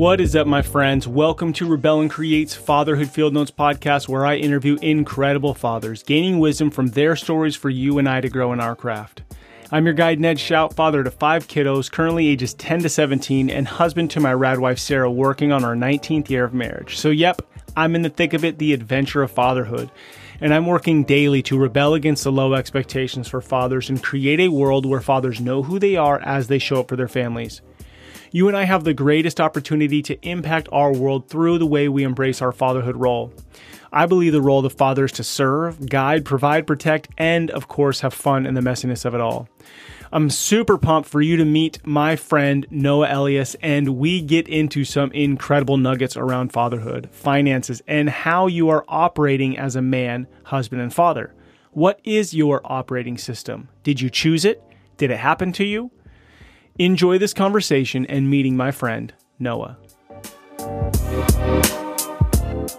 What is up, my friends? Welcome to Rebel and Create's Fatherhood Field Notes podcast, where I interview incredible fathers, gaining wisdom from their stories for you and I to grow in our craft. I'm your guide, Ned Shout, father to five kiddos, currently ages 10 to 17, and husband to my rad wife, Sarah, working on our 19th year of marriage. So, yep, I'm in the thick of it, the adventure of fatherhood. And I'm working daily to rebel against the low expectations for fathers and create a world where fathers know who they are as they show up for their families. You and I have the greatest opportunity to impact our world through the way we embrace our fatherhood role. I believe the role of the father is to serve, guide, provide, protect, and of course, have fun in the messiness of it all. I'm super pumped for you to meet my friend Noah Elias, and we get into some incredible nuggets around fatherhood, finances, and how you are operating as a man, husband, and father. What is your operating system? Did you choose it? Did it happen to you? Enjoy this conversation and meeting my friend, Noah.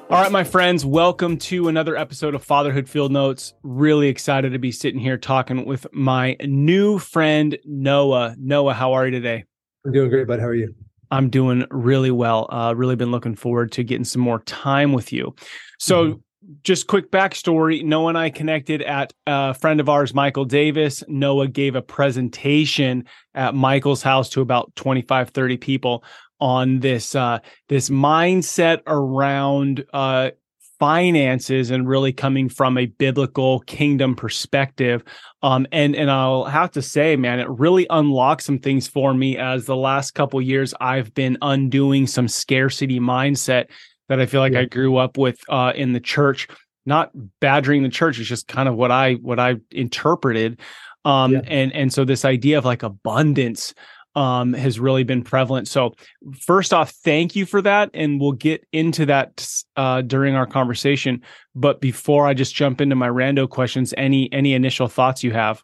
All right, my friends, welcome to another episode of Fatherhood Field Notes. Really excited to be sitting here talking with my new friend, Noah. Noah, how are you today? I'm doing great, bud. How are you? I'm doing really well. Uh, really been looking forward to getting some more time with you. So, mm-hmm just quick backstory. Noah and i connected at a friend of ours michael davis. Noah gave a presentation at michael's house to about 25 30 people on this uh, this mindset around uh, finances and really coming from a biblical kingdom perspective. Um, and and I'll have to say man it really unlocked some things for me as the last couple years I've been undoing some scarcity mindset that I feel like yeah. I grew up with uh, in the church. Not badgering the church; it's just kind of what I what I interpreted. Um, yeah. and and so this idea of like abundance um, has really been prevalent. So first off, thank you for that, and we'll get into that uh, during our conversation. But before I just jump into my rando questions, any any initial thoughts you have?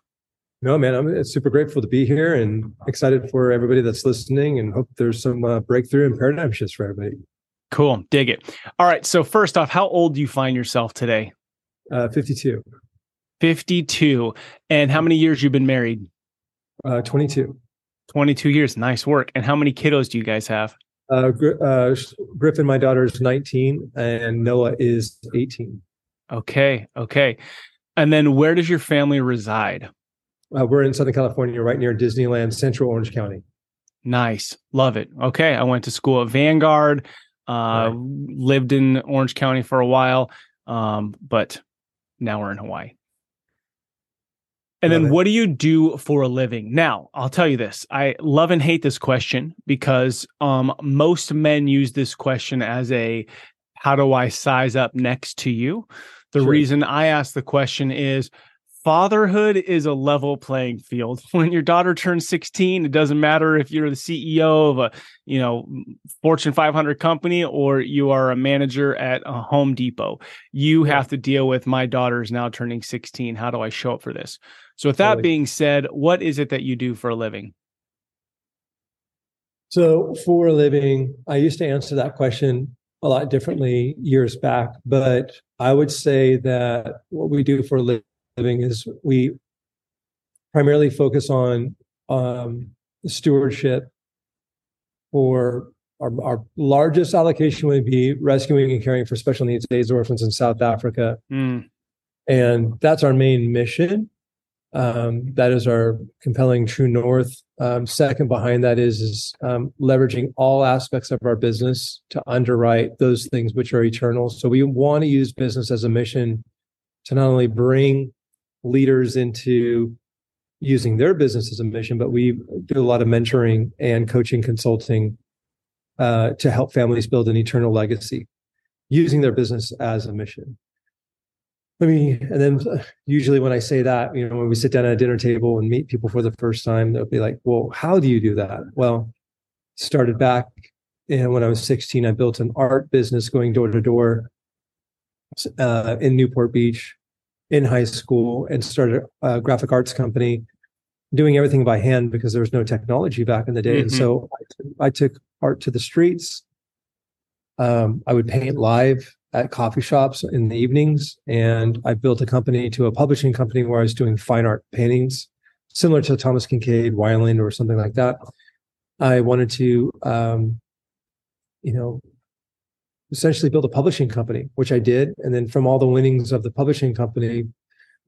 No, man, I'm super grateful to be here and excited for everybody that's listening, and hope there's some uh, breakthrough and paradigm shifts for everybody. Cool. Dig it. All right. So, first off, how old do you find yourself today? Uh, 52. 52. And how many years you've been married? Uh, 22. 22 years. Nice work. And how many kiddos do you guys have? Uh, uh, Griffin, my daughter, is 19, and Noah is 18. Okay. Okay. And then where does your family reside? Uh, we're in Southern California, right near Disneyland, Central Orange County. Nice. Love it. Okay. I went to school at Vanguard. Uh, right. Lived in Orange County for a while, um, but now we're in Hawaii. And love then, it. what do you do for a living? Now, I'll tell you this: I love and hate this question because um, most men use this question as a "How do I size up next to you?" The sure. reason I ask the question is fatherhood is a level playing field. When your daughter turns 16, it doesn't matter if you're the CEO of a, you know, Fortune 500 company or you are a manager at a Home Depot. You have to deal with my daughter is now turning 16. How do I show up for this? So with that being said, what is it that you do for a living? So for a living, I used to answer that question a lot differently years back, but I would say that what we do for a living living is we primarily focus on um, stewardship for our, our, largest allocation would be rescuing and caring for special needs AIDS orphans in South Africa. Mm. And that's our main mission. Um, that is our compelling true north. Um, second behind that is, is um, leveraging all aspects of our business to underwrite those things which are eternal. So we want to use business as a mission to not only bring leaders into using their business as a mission, but we do a lot of mentoring and coaching consulting uh, to help families build an eternal legacy using their business as a mission. I mean, and then usually when I say that, you know, when we sit down at a dinner table and meet people for the first time, they'll be like, well, how do you do that? Well, started back and when I was 16, I built an art business going door to door uh, in Newport Beach in high school and started a graphic arts company doing everything by hand because there was no technology back in the day. Mm-hmm. And so I, took art to the streets. Um, I would paint live at coffee shops in the evenings. And I built a company to a publishing company where I was doing fine art paintings, similar to Thomas Kinkade, Wyland, or something like that. I wanted to um, you know, essentially build a publishing company, which I did. And then from all the winnings of the publishing company,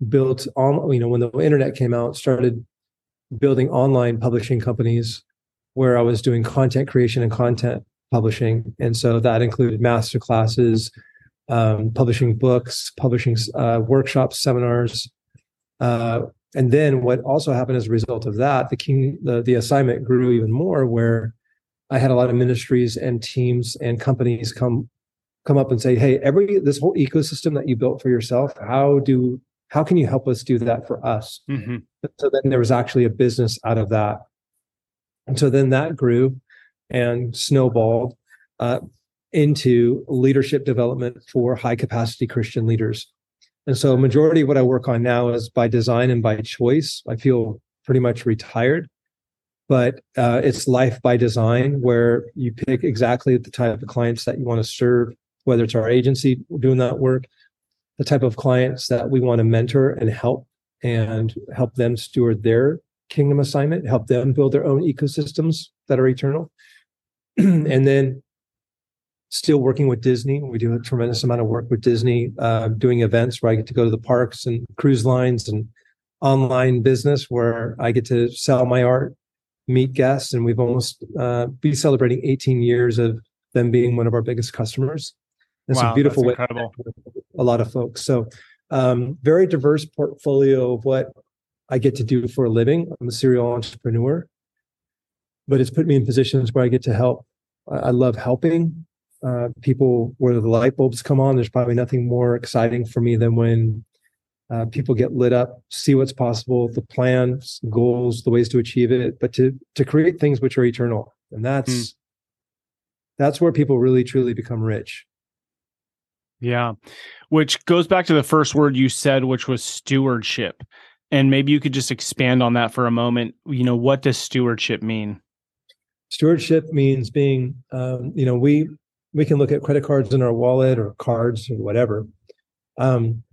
built on, you know, when the internet came out, started building online publishing companies where I was doing content creation and content publishing. And so that included master classes, um, publishing books, publishing uh, workshops, seminars. Uh, and then what also happened as a result of that, the king, the, the assignment grew even more where I had a lot of ministries and teams and companies come come up and say, "Hey, every this whole ecosystem that you built for yourself, how do how can you help us do that for us?" Mm-hmm. So then there was actually a business out of that, and so then that grew and snowballed uh, into leadership development for high capacity Christian leaders. And so, majority of what I work on now is by design and by choice. I feel pretty much retired but uh, it's life by design where you pick exactly the type of clients that you want to serve whether it's our agency doing that work the type of clients that we want to mentor and help and help them steward their kingdom assignment help them build their own ecosystems that are eternal. And then still working with disney we do a tremendous amount of work with disney uh, doing events where i get to go to the parks and cruise lines and online business where i get to sell my art meet guests, and we've almost uh, be celebrating 18 years of them being one of our biggest customers. It's wow, a beautiful way. Incredible. A lot of folks. So, um, very diverse portfolio of what I get to do for a living. I'm a serial entrepreneur, but it's put me in positions where I get to help. I love helping uh, people where the light bulbs come on. There's probably nothing more exciting for me than when uh, people get lit up, see what's possible, the plans, goals, the ways to achieve it, but to to create things which are eternal, and that's mm. that's where people really truly become rich. Yeah, which goes back to the first word you said, which was stewardship, and maybe you could just expand on that for a moment. You know, what does stewardship mean? Stewardship means being, um, you know, we we can look at credit cards in our wallet or cards or whatever. Um,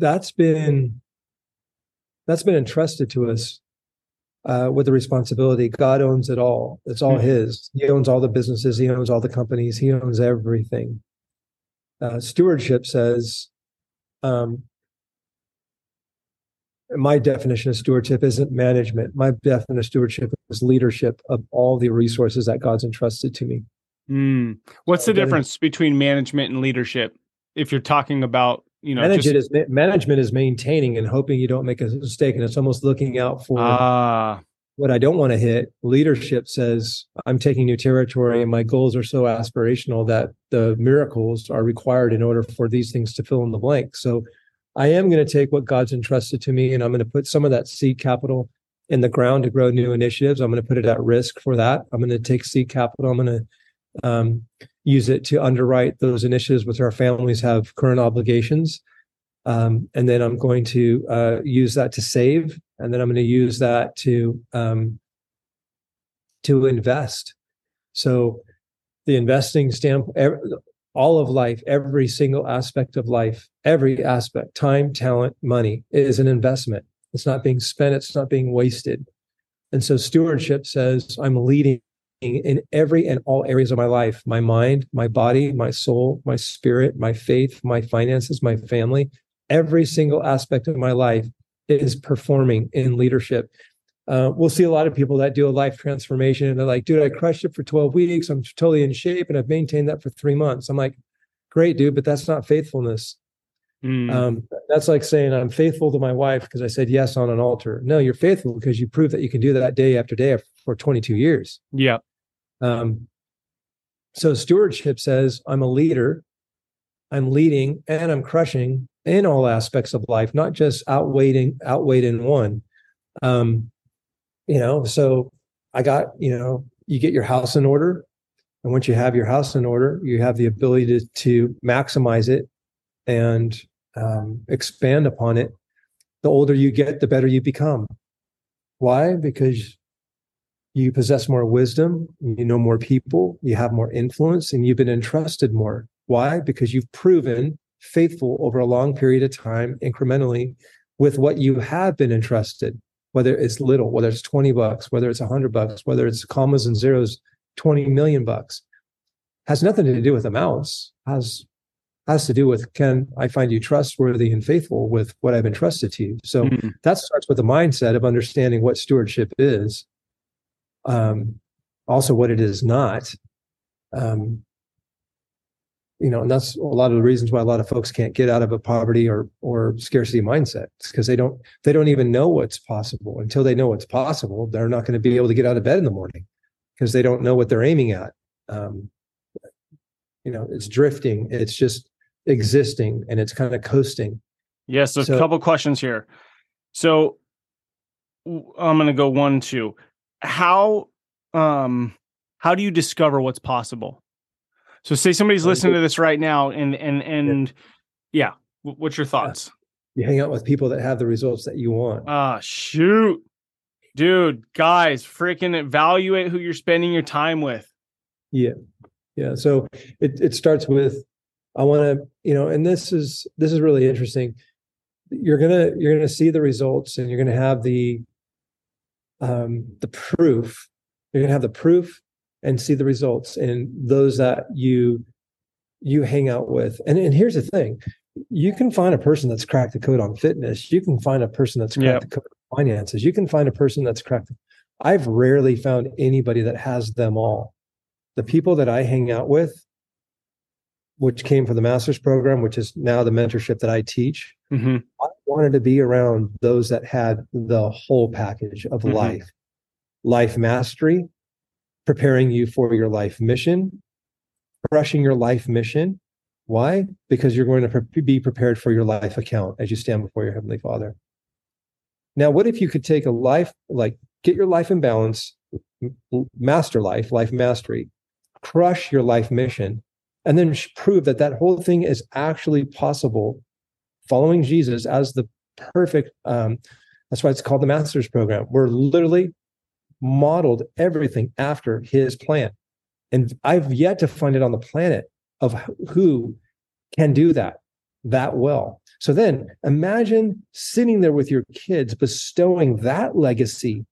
that's been that's been entrusted to us uh, with the responsibility. God owns it all. It's all mm-hmm. His. He owns all the businesses. He owns all the companies. He owns everything. Uh, stewardship says, um, my definition of stewardship isn't management. My definition of stewardship is leadership of all the resources that God's entrusted to me. Mm. What's the difference between management and leadership? If you're talking about you know management just, is management is maintaining and hoping you don't make a mistake and it's almost looking out for uh, what i don't want to hit. Leadership says i'm taking new territory and my goals are so aspirational that the miracles are required in order for these things to fill in the blank. So i am going to take what god's entrusted to me and i'm going to put some of that seed capital in the ground to grow new initiatives. I'm going to put it at risk for that. I'm going to take seed capital i'm going to um, use it to underwrite those initiatives which our families have current obligations. Um, and then I'm going to uh, use that to save, and then I'm going to use that to um, to invest. So the investing standpoint, all of life, every single aspect of life, every aspect, time, talent, money is an investment. It's not being spent. It's not being wasted. And so stewardship says I'm leading in every and all areas of my life my mind, my body, my soul, my spirit, my faith, my finances, my family. Every single aspect of my life is performing in leadership. Uh, we'll see a lot of people that do a life transformation and they're like, dude, I crushed it for 12 weeks. I'm totally in shape and I've maintained that for three months. I'm like, great, dude, but that's not faithfulness. Mm. Um, that's like saying I'm faithful to my wife because I said yes on an altar. No, you're faithful because you prove that you can do that day after day for 22 years. Yeah. Um, so stewardship says I'm a leader, I'm leading, and I'm crushing in all aspects of life, not just outweighing outweighed in one. Um, you know, so I got you know you get your house in order, and once you have your house in order, you have the ability to to maximize it and um, expand upon it. The older you get, the better you become. Why? Because you possess more wisdom, you know more people, you have more influence, and you've been entrusted more. Why? Because you've proven faithful over a long period of time, incrementally, with what you have been entrusted, whether it's little, whether it's 20 bucks, whether it's 100 bucks, whether it's commas and zeros, 20 million bucks. Has nothing to do with amounts. Has has to do with can I find you trustworthy and faithful with what I've entrusted to you? So mm-hmm. that starts with the mindset of understanding what stewardship is, um, also what it is not. Um, you know, and that's a lot of the reasons why a lot of folks can't get out of a poverty or or scarcity mindset because they don't they don't even know what's possible until they know what's possible. They're not going to be able to get out of bed in the morning because they don't know what they're aiming at. Um, you know, it's drifting. It's just existing and it's kind of coasting. Yes, yeah, so, so a couple questions here. So I'm going to go one two. How um how do you discover what's possible? So say somebody's listening to this right now and and and yeah, yeah. what's your thoughts? You hang out with people that have the results that you want. Ah, shoot. Dude, guys, freaking evaluate who you're spending your time with. Yeah. Yeah. So it it starts with I want to, you know, and this is this is really interesting. You're gonna you're gonna see the results, and you're gonna have the um the proof. You're gonna have the proof and see the results in those that you you hang out with. And and here's the thing: you can find a person that's cracked the code on fitness. You can find a person that's cracked yep. the code on finances. You can find a person that's cracked. I've rarely found anybody that has them all. The people that I hang out with which came from the master's program, which is now the mentorship that I teach. Mm-hmm. I wanted to be around those that had the whole package of mm-hmm. life, life mastery, preparing you for your life mission, crushing your life mission. Why? Because you're going to pre- be prepared for your life account as you stand before your Heavenly Father. Now, what if you could take a life, like get your life in balance, master life, life mastery, crush your life mission, and then prove that that whole thing is actually possible following jesus as the perfect um, that's why it's called the master's program. We're literally modeled everything after his plan. And i've yet to find it on the planet of who can do that that well. So then imagine sitting there with your kids bestowing that legacy.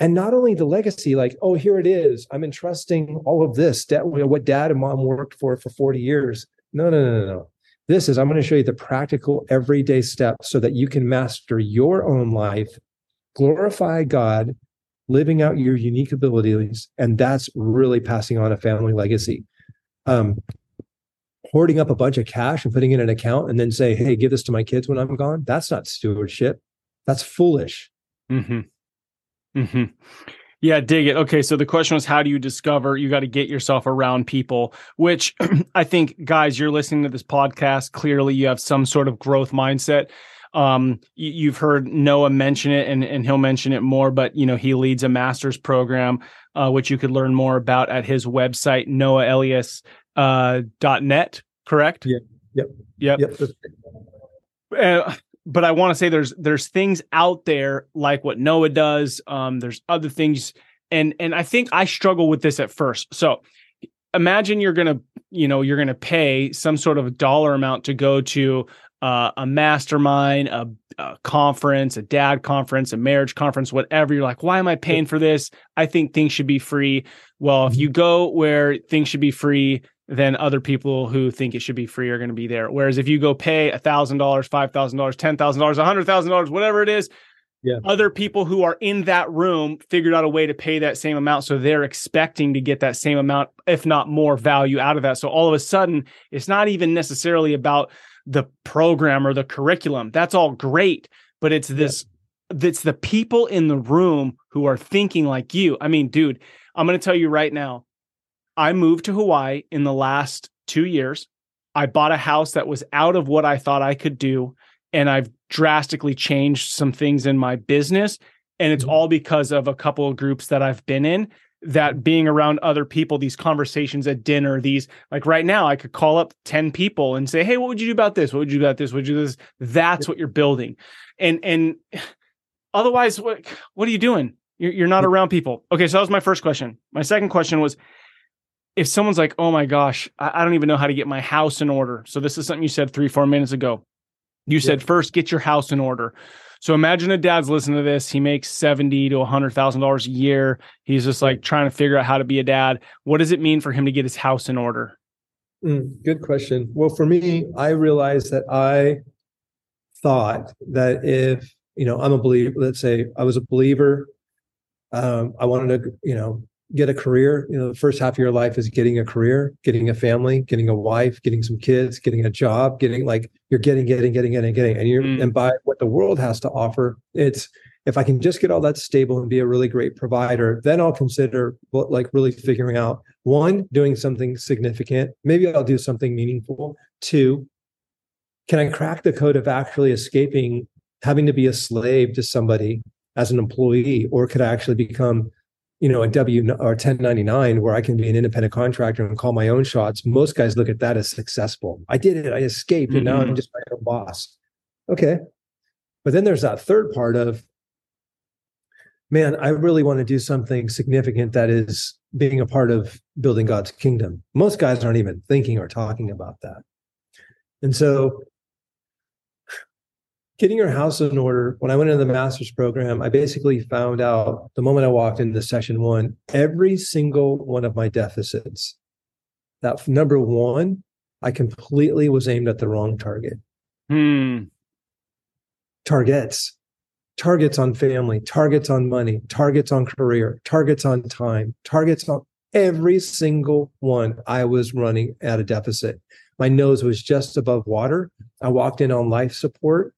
And not only the legacy like oh here it is. I'm entrusting all of this what dad and mom worked for for 40 years. No no no no no this is i'm going to show you the practical everyday steps so that you can master your own life glorify god living out your unique abilities and that's really passing on a family legacy um, hoarding up a bunch of cash and putting it in an account and then say hey give this to my kids when i'm gone that's not stewardship that's foolish mm-hmm. Mm-hmm. Yeah, dig it. Okay, so the question was, how do you discover? You got to get yourself around people, which I think, guys, you're listening to this podcast. Clearly, you have some sort of growth mindset. Um, you, have heard Noah mention it, and and he'll mention it more. But you know, he leads a master's program, uh, which you could learn more about at his website, noahelias uh, dot net. Correct? Yeah. Yep. Yep. yep. Uh, but I want to say there's there's things out there like what Noah does. Um, there's other things, and and I think I struggle with this at first. So imagine you're gonna you know you're gonna pay some sort of dollar amount to go to uh, a mastermind, a, a, conference, a dad conference, a marriage conference, whatever. You're like, why am I paying for this? I think things should be free. Well, if mm-hmm. you go where things should be free, then other people who think it should be free are going to be there. Whereas if you go pay a thousand dollars, five thousand dollars, ten thousand dollars, a hundred thousand dollars, whatever it is, yeah. other people who are in that room figured out a way to pay that same amount. So they're expecting to get that same amount, if not more value out of that. So all of a sudden, it's not even necessarily about the program or the curriculum. That's all great, but it's this yeah. it's the people in the room who are thinking like you. I mean, dude, I'm going to tell you right now I moved to Hawaii in the last two years. I bought a house that was out of what I thought I could do. And I've drastically changed some things in my business. And it's mm-hmm. all because of a couple of groups that I've been in that being around other people, these conversations at dinner, these like right now, I could call up 10 people and say, Hey, what would you do about this? What would you do about this? What would you do this? That's what you're building. And and otherwise, what what are you doing? You're, you're not around people. Okay, so that was my first question. My second question was if someone's like, oh my gosh, I, I, don't even know how to get my house in order. So this is something you said three, four minutes ago. You said first get your house in order. So imagine a dad's listening to this. He makes seventy to hundred thousand dollars a year. He's just like trying to figure out how to be a dad. What does it mean for him to get his house in order? Mm, good question. Well, for me, I realized that I thought that if you know I'm a believer, let's say I was a believer, um, I wanted to you know get a career. You know, the first half of your life is getting a career, getting a family, getting a wife, getting some kids, getting a job, getting like you're getting, getting, getting, getting, getting, and you mm. and by what the world has to offer, it's if I can just get all that stable and be a really great provider, then I'll consider like really figuring out one, doing something significant. Maybe I'll do something meaningful. Two, can I crack the code of actually escaping having to be a slave to somebody as an employee, or could I actually become you know, a W or 1099 where I can be an independent contractor and call my own shots, most guys look at that as successful. I did it, I escaped, and mm-hmm. now I'm mm-hmm. just my own boss. Okay. But then there's that third part of, man, I really want to do something significant that is being a part of building God's kingdom. Most guys aren't even thinking or talking about that. And so getting your house in order when i went into the master's program i basically found out the moment i walked into session one every single one of my deficits that number one i completely was aimed at the wrong target. Hmm. targets. Targets on family targets on money targets on career targets on time targets on every single one i was running at a deficit. My nose was just above water. I walked in on life support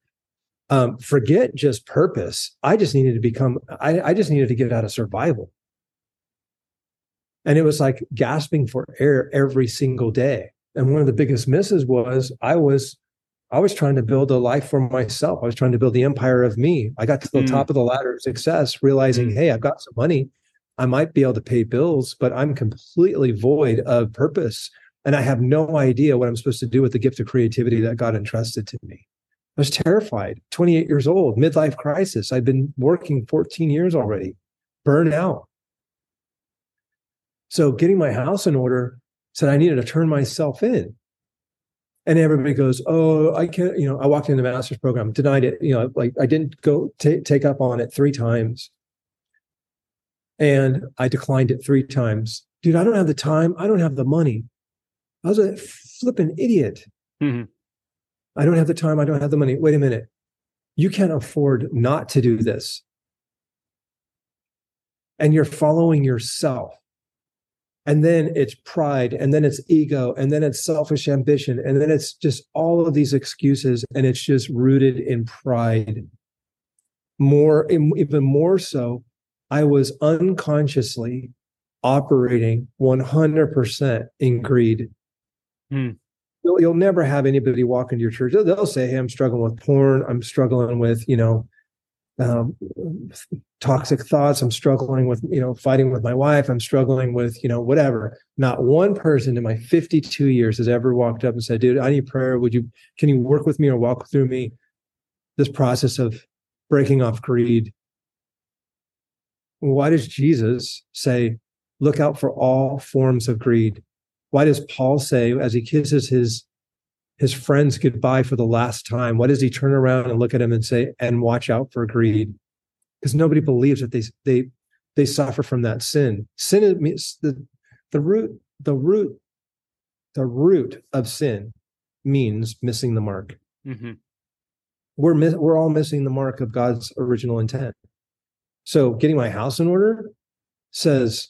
um, forget just purpose. I just needed to become, I, I just needed to get out of survival. And it was like gasping for air every single day. And one of the biggest misses was I was I was trying to build a life for myself. I was trying to build the empire of me. I got to the mm. top of the ladder of success, realizing, mm. hey, I've got some money. I might be able to pay bills, but I'm completely void of purpose. And I have no idea what I'm supposed to do with the gift of creativity that God entrusted to me. I was terrified. 28 years old, midlife crisis. I've been working 14 years already, burn out. So getting my house in order said I needed to turn myself in. And everybody goes, "Oh, I can't." You know, I walked into the master's program, denied it. You know, like I didn't go t- take up on it three times, and I declined it three times. Dude, I don't have the time. I don't have the money. I was a flipping idiot. Mm-hmm. I don't have the time. I don't have the money. Wait a minute. You can't afford not to do this. And you're following yourself. And then it's pride, and then it's ego, and then it's selfish ambition, and then it's just all of these excuses, and it's just rooted in pride. More, even more so, I was unconsciously operating 100% in greed. Hmm you'll, you'll never have anybody walk into your church. They'll, say, "Hey, I'm struggling with porn. I'm struggling with you know." Um, toxic thoughts i'm struggling with you know fighting with my wife i'm struggling with you know whatever not one person in my 52 years has ever walked up and said dude i need prayer would you can you work with me or walk through me this process of breaking off greed why does jesus say look out for all forms of greed why does Paul say as he kisses his his friends goodbye for the last time? Why does he turn around and look at him and say, "And watch out for greed"? Because nobody believes that they they they suffer from that sin. Sin means the the root the root the root of sin means missing the mark. Mm-hmm. We're we're all missing the mark of God's original intent. So getting my house in order says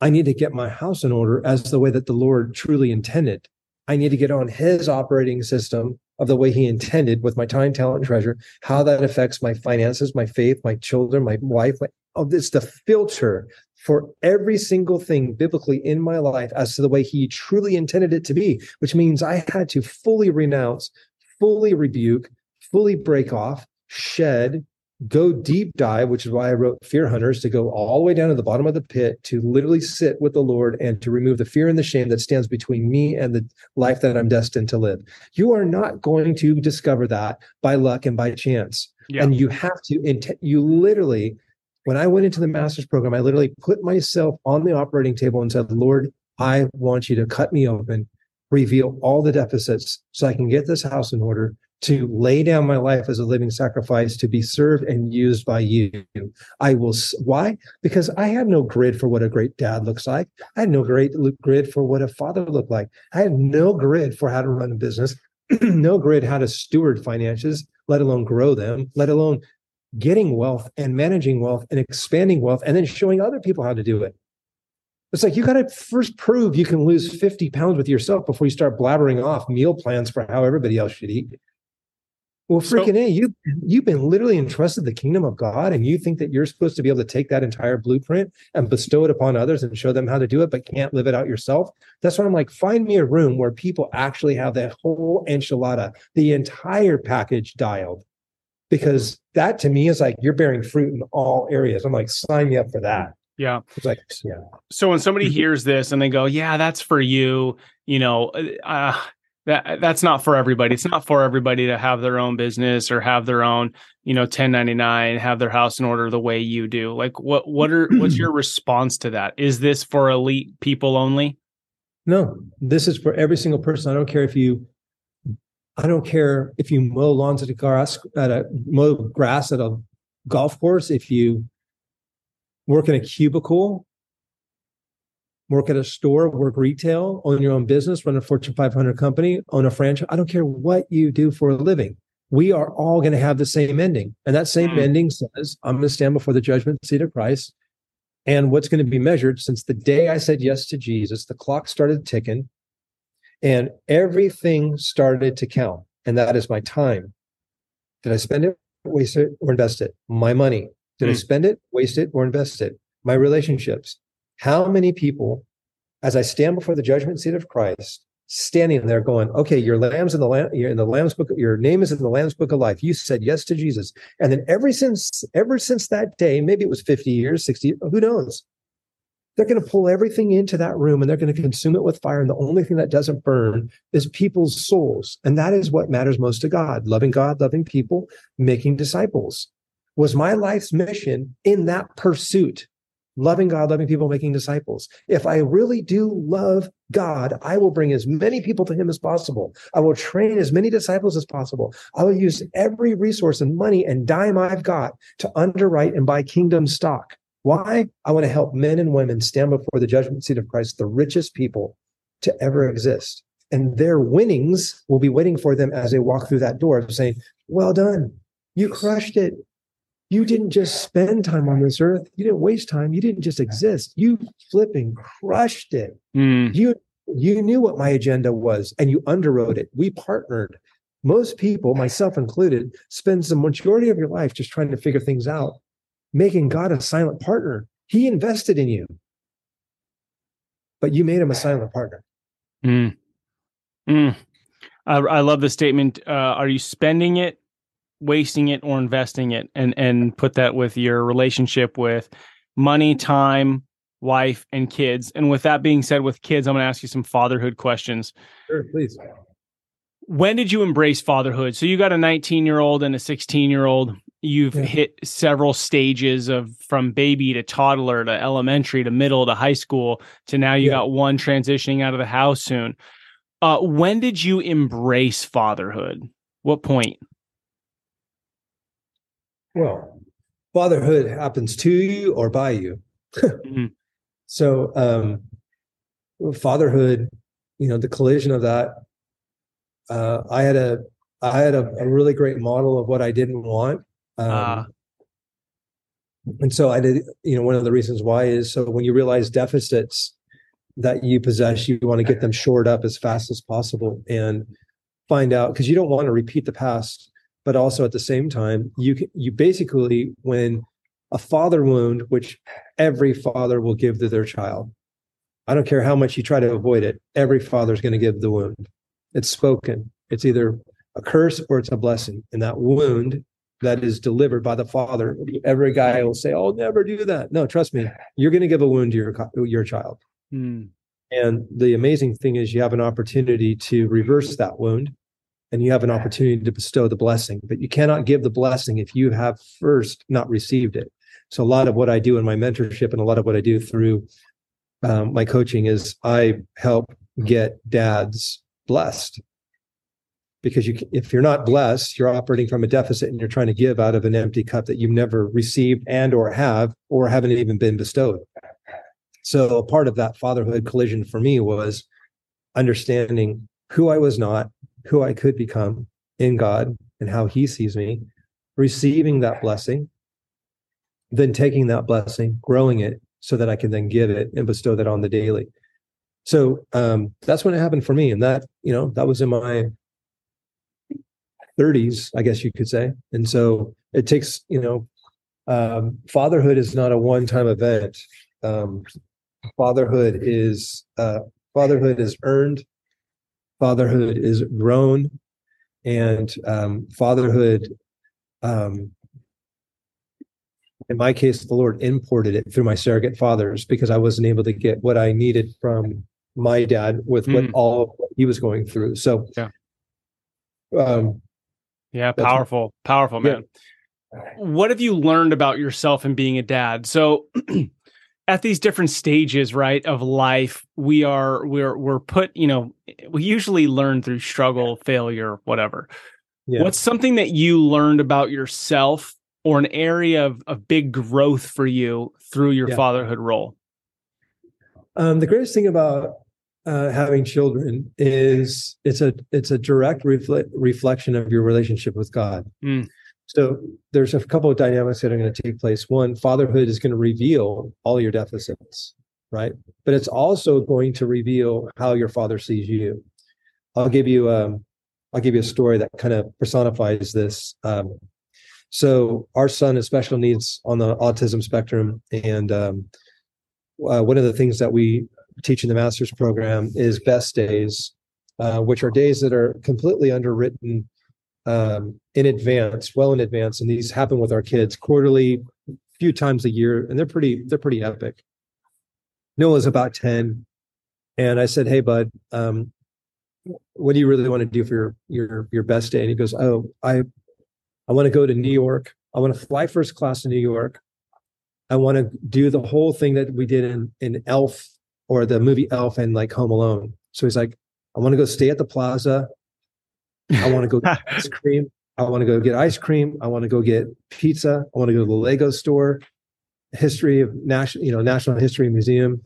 I need to get my house in order as the way that the Lord truly intended. I need to get on his operating system of the way he intended with my time, talent, and treasure, how that affects my finances, my faith, my children, my wife. My, oh, it's the filter for every single thing biblically in my life as to the way he truly intended it to be, which means I had to fully renounce, fully rebuke, fully break off, shed, go deep dive, which is why I wrote Fear Hunters to go all the way down to the bottom of the pit to literally sit with the Lord and to remove the fear and the shame that stands between me and the life that I'm destined to live. You are not going to discover that by luck and by chance. Yeah. And you have to, you literally, when I went into the master's program, I literally put myself on the operating table and said, Lord, I want you to cut me open, reveal all the deficits so I can get this house in order to lay down my life as a living sacrifice to be served and used by you. I will. Why? Because I had no grid for what a great dad looks like. I had no great grid for what a father looked like. I had no grid for how to run a business, no grid how to steward finances, let alone grow them, let alone getting wealth and managing wealth and expanding wealth and then showing other people how to do it. It's like you got to first prove you can lose 50 pounds with yourself before you start blabbering off meal plans for how everybody else should eat. Well, freaking so, a, you you've been literally entrusted the kingdom of God, and you think that you're supposed to be able to take that entire blueprint and bestow it upon others and show them how to do it, but can't live it out yourself. That's why I'm like, find me a room where people actually have that whole enchilada, the entire package dialed, because that to me is like you're bearing fruit in all areas. I'm like, sign me up for that. Yeah. It's like, yeah. So when somebody mm-hmm. hears this and they go, "Yeah, that's for you," you know, uh, that that's not for everybody. It's not for everybody to have their own business or have their own, you know, 1099, have their house in order the way you do. Like what what are what's your response to that? Is this for elite people only? No. This is for every single person. I don't care if you I don't care if you mow lawns at a grass at a mow grass at a golf course, if you work in a cubicle work at a store, work retail, own your own business, run a Fortune 500 company, own a franchise. I don't care what you do for a living. We are all going to have the same ending. And that same mm. ending says, I'm going to stand before the judgment seat of Christ. And what's going to be measured since the day I said yes to Jesus, the clock started ticking and everything started to count. And that is my time. Did I spend it, waste it, or invest it? My money. Did mm. I spend it, waste it, or invest it? My relationships. How many people, as I stand before the judgment seat of Christ, standing there going, okay, your lamb's in the lamb, you're in the lamb's book, your name is in the lamb's book of life. You said yes to Jesus. And then ever since, ever since that day, maybe it was 50 years, 60, who knows? They're going to pull everything into that room and they're going to consume it with fire. And the only thing that doesn't burn is people's souls. And that is what matters most to God loving God, loving people, making disciples. Was my life's mission in that pursuit loving God, loving people, making disciples. If I really do love God, I will bring as many people to Him as possible. I will train as many disciples as possible. I will use every resource and money and dime I've got to underwrite and buy kingdom stock. Why? I want to help men and women stand before the judgment seat of Christ, the richest people to ever exist. And their winnings will be waiting for them as they walk through that door, saying, Well done. You crushed it you didn't just spend time on this earth. You didn't waste time. You didn't just exist. You flipping crushed it. Mm. You you knew what my agenda was and you underwrote it. We partnered. Most people, myself included, spends the majority of your life just trying to figure things out, making God a silent partner. He invested in you, but you made him a silent partner. Mm. Mm. I, I love the statement. Uh, are you spending it wasting it or investing it and and put that with your relationship with money time wife and kids. And with that being said with kids i'm going to ask you some fatherhood questions. Sure please. When did you embrace fatherhood? So you got a 19 year old and a 16 year old you've yeah. hit several stages of from baby to toddler to elementary to middle to high school to now you yeah. got one transitioning out of the house soon. Uh, when did you embrace fatherhood? What point well, fatherhood happens to you or by you. mm-hmm. So, um, fatherhood, you know, the collision of that. Uh, I had a, I had a, a, really great model of what I didn't want. Um, uh. And so I did, you know, one of the reasons why is so when you realize deficits that you possess, you want to get them shored up as fast as possible and find out because you don't want to repeat the past but also at the same time you you basically when a father wound which every father will give to their child i don't care how much you try to avoid it every father is going to give the wound. It's spoken. It's either a curse or it's a blessing. And that wound that is delivered by the father every guy will say oh never do that. No trust me you're going to give a wound to your your child. Mm. and the amazing thing is you have an opportunity to reverse that wound and you have an opportunity to bestow the blessing but you cannot give the blessing if you have first not received it. So a lot of what i do in my mentorship and a lot of what i do through um, my coaching is i help get dads blessed. Because you if you're not blessed you're operating from a deficit and you're trying to give out of an empty cup that you've never received and or have or haven't even been bestowed. So a part of that fatherhood collision for me was understanding who i was not who i could become in god and how he sees me receiving that blessing then taking that blessing growing it so that i can then give it and bestow that on the daily so um, that's when it happened for me and that you know that was in my 30s, I guess you could say. And so it takes, you know, um, fatherhood is not a one-time event. Um, fatherhood is uh, fatherhood is earned. Fatherhood is grown, and um, fatherhood. Um, in my case, the Lord imported it through my surrogate fathers because I wasn't able to get what I needed from my dad with mm. what all he was going through. So, yeah. Um, yeah, powerful, powerful, man. Yeah. What have you learned about yourself and being a dad? So at these different stages, right, of life, we are we're we're put, you know, we usually learn through struggle, failure, whatever. Yeah. What's something that you learned about yourself or an area of, of big growth for you through your yeah. fatherhood role? Um, the greatest thing about uh, having children is it's a it's a direct refle- reflection of your relationship with God. Mm. So there's a couple of dynamics that are going to take place. One, fatherhood is going to reveal all your deficits, right? But it's also going to reveal how your father sees you. I'll give you um, I'll give you a story that kind of personifies this. Um, so our son has special needs on the autism spectrum, and um, uh, one of the things that we teach in the master's program is best days, uh, which are days that are completely underwritten um, in advance, well in advance, and these happen with our kids quarterly, a few times a year, and they're pretty they're pretty epic. Noah's about ten, and I said, "Hey, bud, um, what do you really want to do for your your your best day?" And he goes, "Oh, I I want to go to New York. I want to fly first class to New York. I want to do the whole thing that we did in in Elf or the movie Elf and like Home Alone. So he's like, I want to go stay at the plaza. I want to go get ice cream. I want to go get ice cream. I want to go get pizza. I want to go to the Lego store, history of national, you know, National History Museum.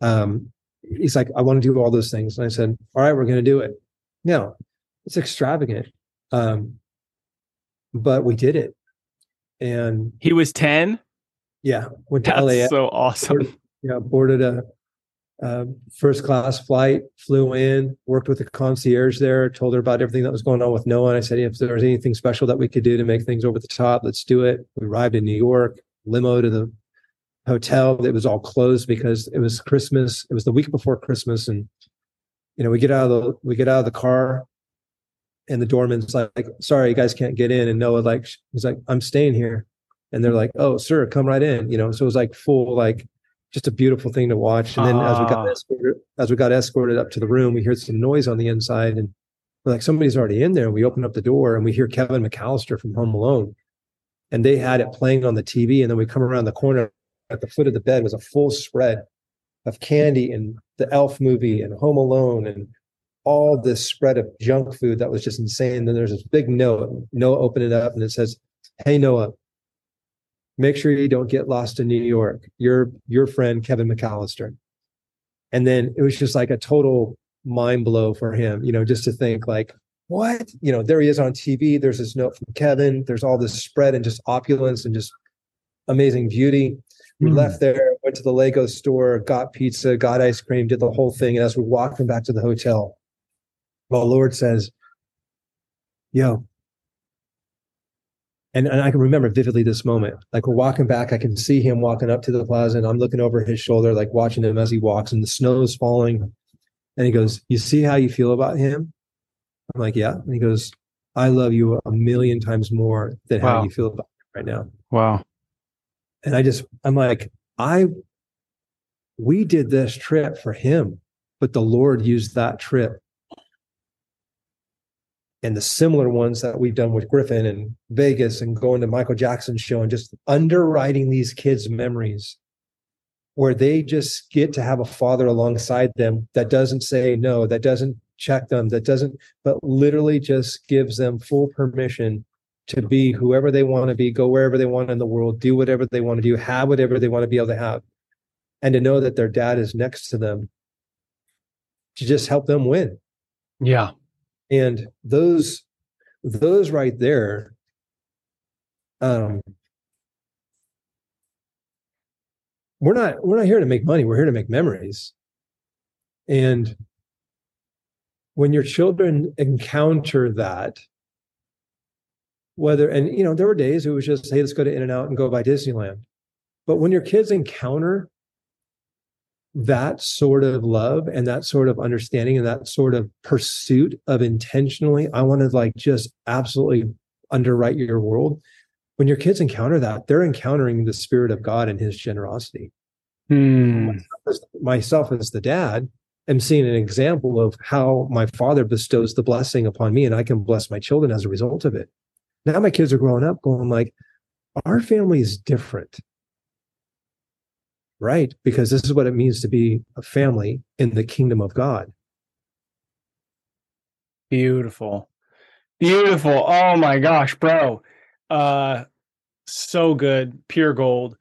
Um, he's like, I want to do all those things. And I said, All right, we're going to do it. No, it's extravagant. Um, but we did it. And he was 10. Yeah. Went to That's LA. So awesome. Boarded, yeah. Boarded a uh, first class flight, flew in, worked with the concierge there, told her about everything that was going on with Noah. And I said, if there was anything special that we could do to make things over the top, let's do it. We arrived in New York, limo to the hotel. It was all closed because it was Christmas. It was the week before Christmas. And, you know, we get out of the, we get out of the car and the doorman's like, sorry, you guys can't get in. And Noah, like, he's like, I'm staying here. And they're like, oh, sir, come right in. You know, so it was like full, like, just a beautiful thing to watch. And then as we got ah. escorted, as we got escorted up to the room, we heard some noise on the inside, and we're like, somebody's already in there. And we open up the door, and we hear Kevin McAllister from Home Alone, and they had it playing on the TV. And then we come around the corner at the foot of the bed was a full spread of candy and the Elf movie and Home Alone and all this spread of junk food that was just insane. And then there's this big note. Noah opened it up and it says, "Hey Noah, make sure you don't get lost in New York. Your your friend Kevin McAllister. And then it was just like a total mind blow for him, you know, just to think like, what? You know, there he is on TV. There's this note from Kevin. There's all this spread and just opulence and just amazing beauty. We mm. left there, went to the Lego store, got pizza, got ice cream, did the whole thing. And as we walked back to the hotel, the Lord says, Yo, and, and I can remember vividly this moment. Like we're walking back, I can see him walking up to the plaza, and I'm looking over his shoulder, like watching him as he walks, and the snow is falling. And he goes, You see how you feel about him? I'm like, Yeah. And he goes, I love you a million times more than wow. how you feel about him right now. Wow. And I just, I'm like, I, we did this trip for him, but the Lord used that trip and the similar ones that we've done with Griffin and Vegas and going to Michael Jackson's show and just underwriting these kids' memories where they just get to have a father alongside them that doesn't say no, that doesn't check them, that doesn't, but literally just gives them full permission to be whoever they want to be, go wherever they want in the world, do whatever they want to do, have whatever they want to be able to have, and to know that their dad is next to them to just help them win. Yeah. And those those right there um we're not we're not here to make money, we're here to make memories. And when your children encounter that whether and you know there were days it was just hey let's go to In-N-Out and go by disneyland but when your kids encounter that sort of love and that sort of understanding and that sort of pursuit of intentionally i want to like just absolutely underwrite your world. When your kids encounter that they're encountering the spirit of god and his generosity. Hmm. myself as the dad am seeing an example of how my father bestows the blessing upon me and i can bless my children as a result of it. Now my kids are growing up going like our family is different right because this is what it means to be a family in the kingdom of god Beautiful. Beautiful. Oh my gosh, bro. Uh so good. Pure gold.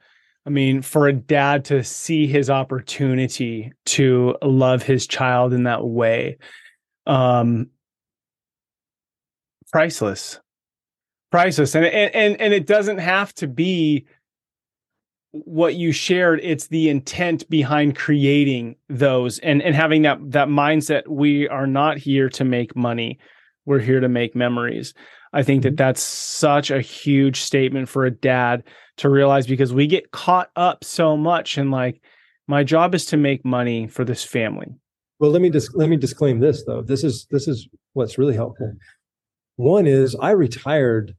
I mean, for a dad to see his opportunity to love his child in that way. Um priceless. Priceless. And and and, and it doesn't have to be what you shared it's the intent behind creating those and and having that that mindset we are not here to make money. We're here to make memories. I think that that's such a huge statement for a dad to realize because we get caught up so much in like my job is to make money for this family. Well let me just let me disclaim this though. This is this is what's really helpful. One is i retired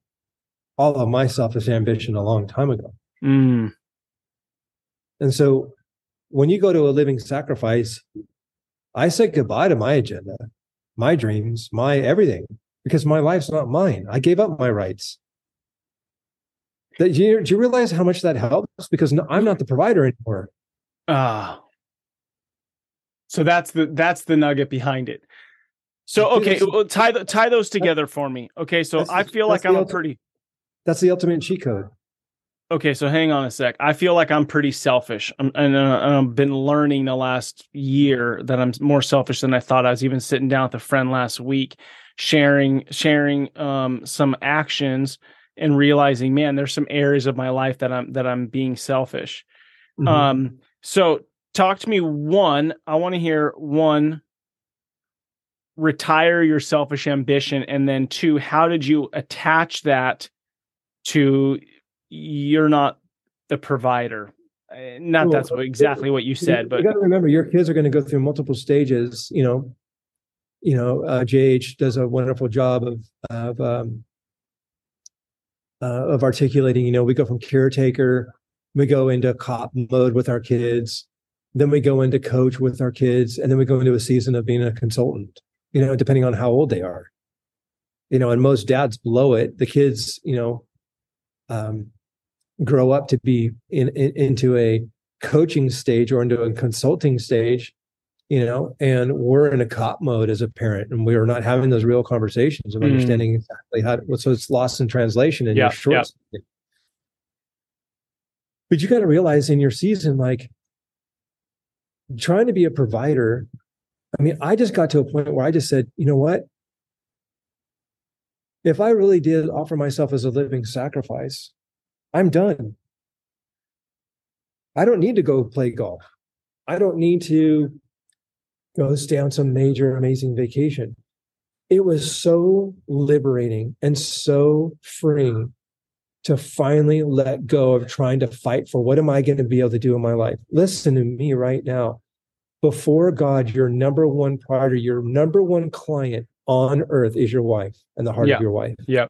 all of my selfish ambition a long time ago. Mm, And so when you go to a living sacrifice, I said goodbye to my agenda, my dreams, my everything, because my life's not mine. I gave up my rights. That do you, do you realize how much that helps? Because no, I'm not the provider anymore. ah so that's the that's the nugget behind it so okay tie tie those together for me okay so i feel like i'm a pretty That's the ultimate cheat code. Okay, so hang on a sec. I feel like I'm pretty selfish, I'm, and uh, I've been learning the last year that I'm more selfish than I thought. I was even sitting down with a friend last week, sharing sharing um, some actions, and realizing, man, there's some areas of my life that I'm that I'm being selfish. Mhm. Um, so talk to me. One, I want to hear one. Retire your selfish ambition, and then two, how did you attach that to you're not the provider? Uh, Not Well, that's what, exactly what you said, but you got to remember your kids are going to go through multiple stages. You know, you know, uh, JH does a wonderful job of of um, uh, of articulating. You know, we go from caretaker, we go into cop mode with our kids, then we go into coach with our kids, and then we go into a season of being a consultant. You know, depending on how old they are. You know, and most dads blow it. The kids, you know, um, grow up to be in, in into a coaching stage or into a consulting stage, you know, and we're in a cop mode as a parent, and we are not having those real conversations of Mm. understanding exactly how. To, so it's lost in translation and Yeah, you're short. yeah. But you got to realize in your season, like trying to be a provider. I mean, I just got to a point where I just said, you know what? If I really did offer myself as a living sacrifice, I'm done. I don't need to go play golf. I don't need to go stay on some major amazing vacation. It was so liberating and so freeing to finally let go of trying to fight for what am I going to be able to do in my life. Listen to me right now. Before God, your number one priority, your number one client on earth is your wife and the heart Yeah. of your wife. Yep.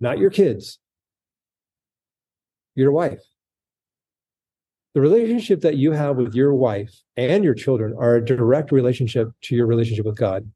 Not your kids. Your wife. The relationship that you have with your wife and your children are a direct relationship to your relationship with God.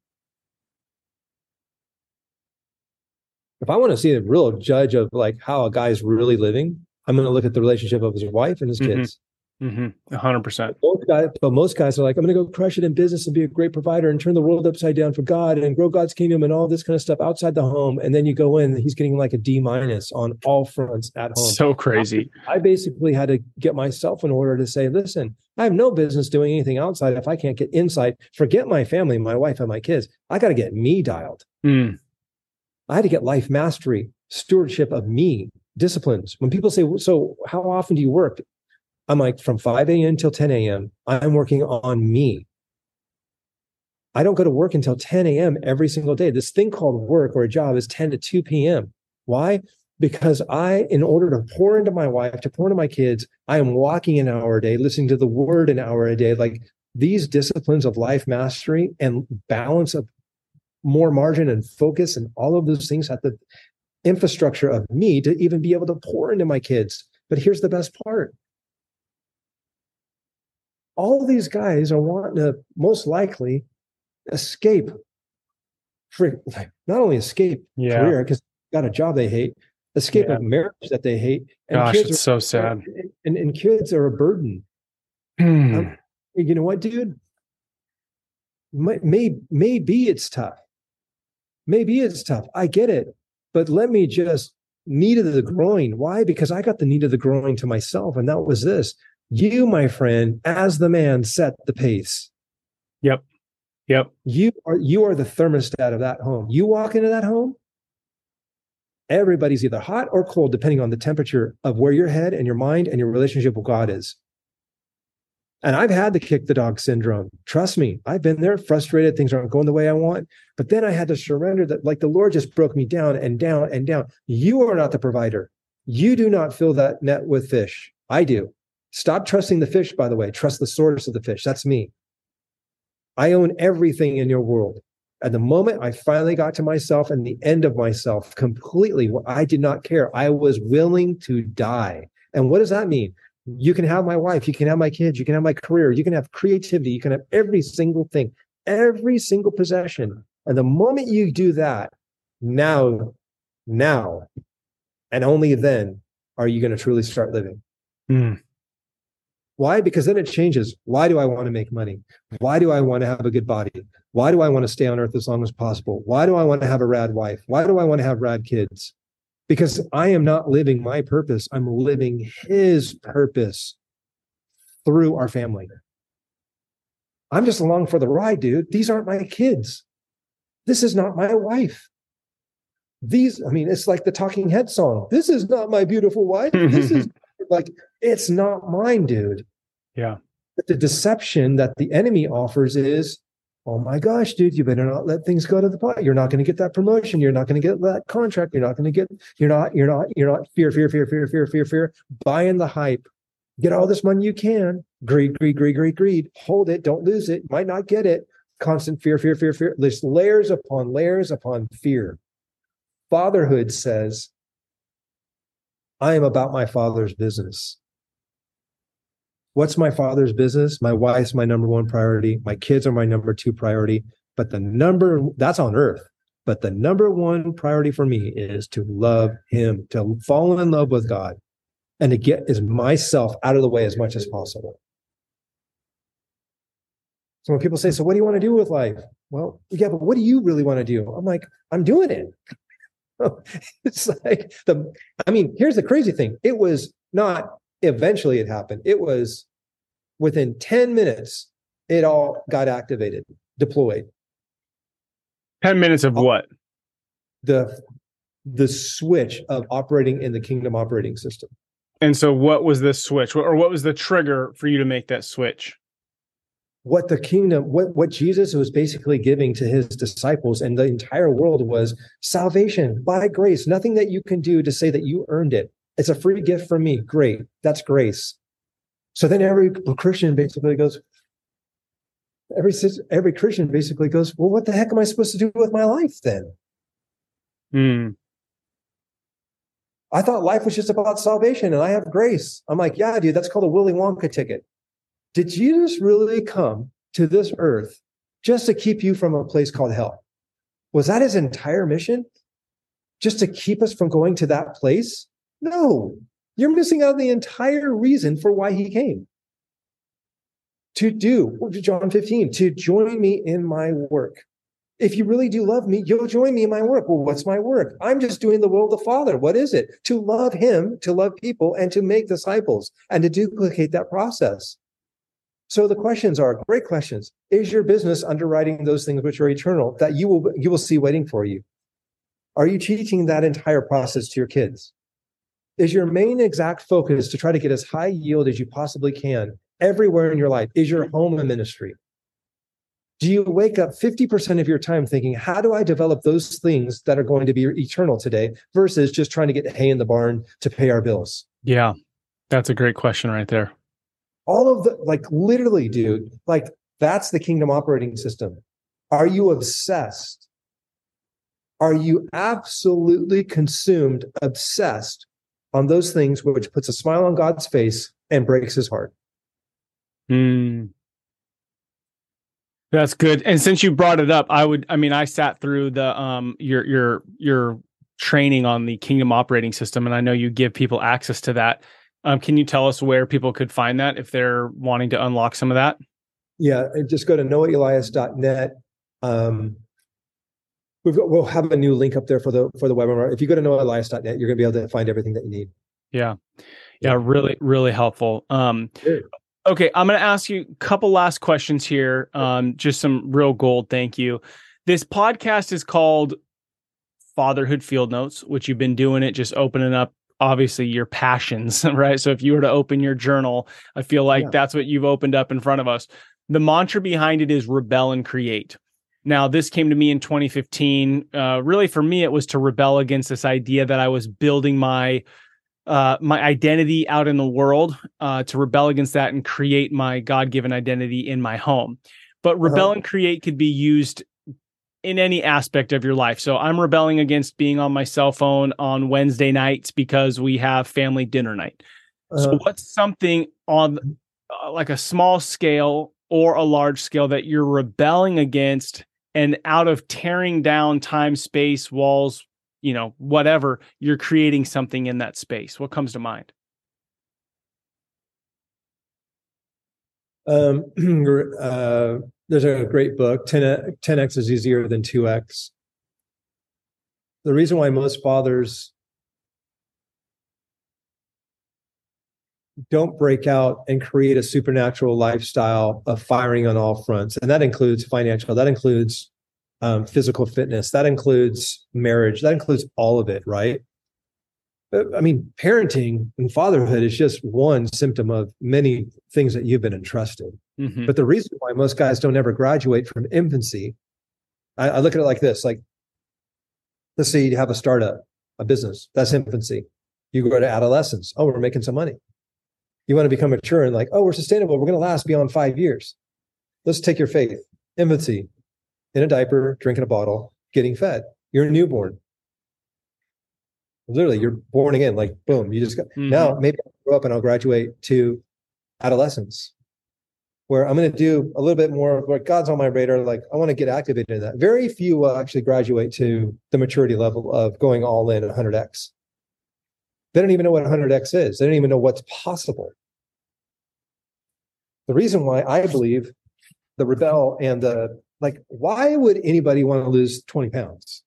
If I want to see a real judge of like how a guy's really living, I'm going to look at the relationship of his wife and his Mhm. kids. Mm-hmm. 100%. Most guys, but most guys are like, I'm going to go crush it in business and be a great provider and turn the world upside down for God and grow God's kingdom and all this kind of stuff outside the home. And then you go in, he's getting like a D minus on all fronts at home. So crazy. I basically had to get myself in order to say, listen, I have no business doing anything outside if I can't get inside. Forget my family, my wife, and my kids. I got to get me dialed. Mm. I had to get life mastery, stewardship of me, disciplines. When people say, so how often do you work? I'm like, from 5 a.m. till 10 a.m., I'm working on me. I don't go to work until 10 a.m. every single day. This thing called work or a job is 10 to 2 p.m. Why? Because I, in order to pour into my wife, to pour into my kids, I am walking an hour a day, listening to the word an hour a day. Like these disciplines of life mastery and balance of more margin and focus and all of those things at the infrastructure of me to even be able to pour into my kids. But here's the best part all these guys are wanting to most likely escape for not only escape Yeah. career because got a job they hate, escape Yeah. a marriage that they hate. Gosh, kids it's are, so sad. And, and kids are a burden. Mm. You know what, dude? May, may maybe it's tough. Maybe it's tough. I get it. But let me just knee to the groin. Why? Because I got the knee to the groin to myself. And that was this. You, my friend, as the man, set the pace. Yep. Yep. You are you are the thermostat of that home. You walk into that home, everybody's either hot or cold, depending on the temperature of where your head and your mind and your relationship with God is. And I've had the kick the dog syndrome. Trust me, I've been there, frustrated, things aren't going the way I want. But then I had to surrender that, like the Lord just broke me down and down and down. You are not the provider. You do not fill that net with fish. I do. Stop trusting the fish, by the way. Trust the source of the fish. That's me. I own everything in your world. At the moment I finally got to myself and the end of myself completely, I did not care. I was willing to die. And what does that mean? You can have my wife, you can have my kids, you can have my career, you can have creativity, you can have every single thing, every single possession. And the moment you do that, now, now, and only then are you going to truly start living. Mm. Why? Because then it changes. Why do I want to make money? Why do I want to have a good body? Why do I want to stay on earth as long as possible? Why do I want to have a rad wife? Why do I want to have rad kids? Because I am not living my purpose. I'm living his purpose through our family. I'm just along for the ride, dude. These aren't my kids. This is not my wife. These, I mean, it's like the Talking Head song. This is not my beautiful wife. This is like, it's not mine, dude. Yeah. But the deception that the enemy offers is, oh my gosh, dude, you better not let things go to the pot. You're not going to get that promotion. You're not going to get that contract. You're not going to get, you're not, you're not, you're not fear, fear, fear, fear, fear, fear, fear, buying the hype. Get all this money you can. Greed, greed, greed, greed, greed. Hold it. Don't lose it. Might not get it. Constant fear, fear, fear, fear. There's layers upon layers upon fear. Fatherhood says, I am about my father's business. What's my father's business? My wife's my number one priority. My kids are my number two priority. But the number that's on earth. But the number one priority for me is to love him, to fall in love with God, and to get as myself out of the way as much as possible. So when people say, So what do you want to do with life? Well, yeah, but what do you really want to do? I'm like, I'm doing it. it's like the I mean, here's the crazy thing. It was not eventually it happened. It was within 10 minutes, it all got activated, deployed. 10 minutes of oh. what? The the switch of operating in the kingdom operating system. And so what was the switch or what was the trigger for you to make that switch? What the kingdom, what, what Jesus was basically giving to his disciples and the entire world was salvation by grace, nothing that you can do to say that you earned it. It's a free gift from me. Great. That's grace. So then every Christian basically goes, every every Christian basically goes, well, what the heck am I supposed to do with my life then? Mm. I thought life was just about salvation and I have grace. I'm like, yeah, dude, that's called a Willy Wonka ticket. Did Jesus really come to this earth just to keep you from a place called hell? Was that his entire mission? Just to keep us from going to that place? No, you're missing out on the entire reason for why he came. to do John 15, to join me in my work. If you really do love me, you'll join me in my work. Well, what's my work? I'm just doing the will of the Father. What is it? To love him, to love people, and to make disciples and to duplicate that process. So the questions are great questions. Is your business underwriting those things which are eternal that you will you will see waiting for you? Are you teaching that entire process to your kids? Is your main exact focus to try to get as high yield as you possibly can everywhere in your life? Is your home a ministry? Do you wake up 50% of your time thinking, how do I develop those things that are going to be eternal today versus just trying to get hay in the barn to pay our bills? Yeah, that's a great question right there. All of the, like, literally, dude, like, that's the kingdom operating system. Are you obsessed? Are you absolutely consumed, obsessed on those things which puts a smile on God's face and breaks his heart? Hmm. That's good. And since you brought it up, I would I mean I sat through the um your your your training on the Kingdom operating system and I know you give people access to that. Um can you tell us where people could find that if they're wanting to unlock some of that? Yeah, just go to noahelias.net. Um we've got, we'll have a new link up there for the for the webinar. If you go to noahelias.net, you're going to be able to find everything that you need. Yeah. Yeah, really really helpful. Um Okay, I'm going to ask you a couple last questions here. Um, just some real gold. Thank you. This podcast is called Fatherhood Field Notes, which you've been doing it, just opening up obviously your passions, right? So if you were to open your journal, I feel like yeah. that's what you've opened up in front of us. The mantra behind it is rebel and create. Now, this came to me in 2015. Uh, really, for me, it was to rebel against this idea that I was building my uh, my identity out in the world, uh, to rebel against that and create my God given identity in my home. But uh-huh. rebel uh-huh. and create could be used in any aspect of your life. So I'm rebelling against being on my cell phone on Wednesday nights because we have family dinner night. Uh-huh. So what's something on uh, like a small scale or a large scale that you're rebelling against and out of tearing down time, space, walls, you know, whatever, you're creating something in that space. What comes to mind? Um, uh, there's a great book 10, 10x is easier than 2x. The reason why most fathers don't break out and create a supernatural lifestyle of firing on all fronts, and that includes financial, that includes um, physical fitness, that includes marriage, that includes all of it, right? I mean, parenting and fatherhood is just one symptom of many things that you've been entrusted. Mm-hmm. But the reason why most guys don't ever graduate from infancy, I, I look at it like this: like, let's say you have a startup, a business, that's infancy. You go to adolescence. Oh, we're making some money. You want to become mature and like, oh, we're sustainable. We're going to last beyond five years. Let's take your faith. Infancy, in a diaper, drinking a bottle, getting fed. You're a newborn. Literally, you're born again. Like boom, you just got. Mm-hmm. Now maybe I'll grow up and I'll graduate to adolescence, where I'm going to do a little bit more. Where God's on my radar, like I want to get activated in that. Very few will actually graduate to the maturity level of going all in at 100x. They don't even know what 100x is. They don't even know what's possible. The reason why I believe the rebel and the like why would anybody want to lose 20 pounds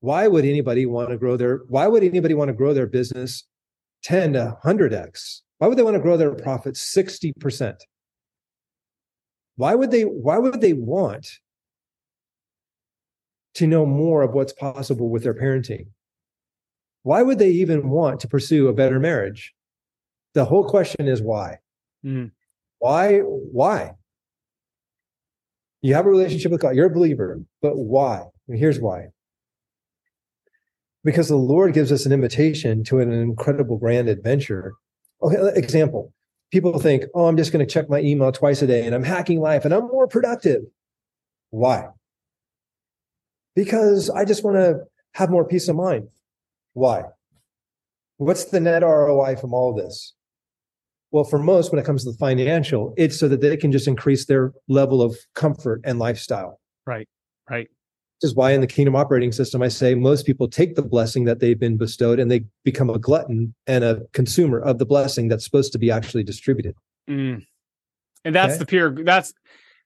why would anybody want to grow their why would anybody want to grow their business 10 to 100x why would they want to grow their profits 60% why would they why would they want to know more of what's possible with their parenting why would they even want to pursue a better marriage the whole question is why mm. why why you have a relationship with God. You're a believer, but why? And here's why. Because the Lord gives us an invitation to an incredible grand adventure. Okay, example. People think, oh, I'm just going to check my email twice a day and I'm hacking life and I'm more productive. Why? Because I just want to have more peace of mind. Why? What's the net ROI from all this? Well, for most, when it comes to the financial, it's so that they can just increase their level of comfort and lifestyle. Right. Right. This is why in the kingdom operating system, I say most people take the blessing that they've been bestowed and they become a glutton and a consumer of the blessing that's supposed to be actually distributed. Mm, And that's Okay. the pure that's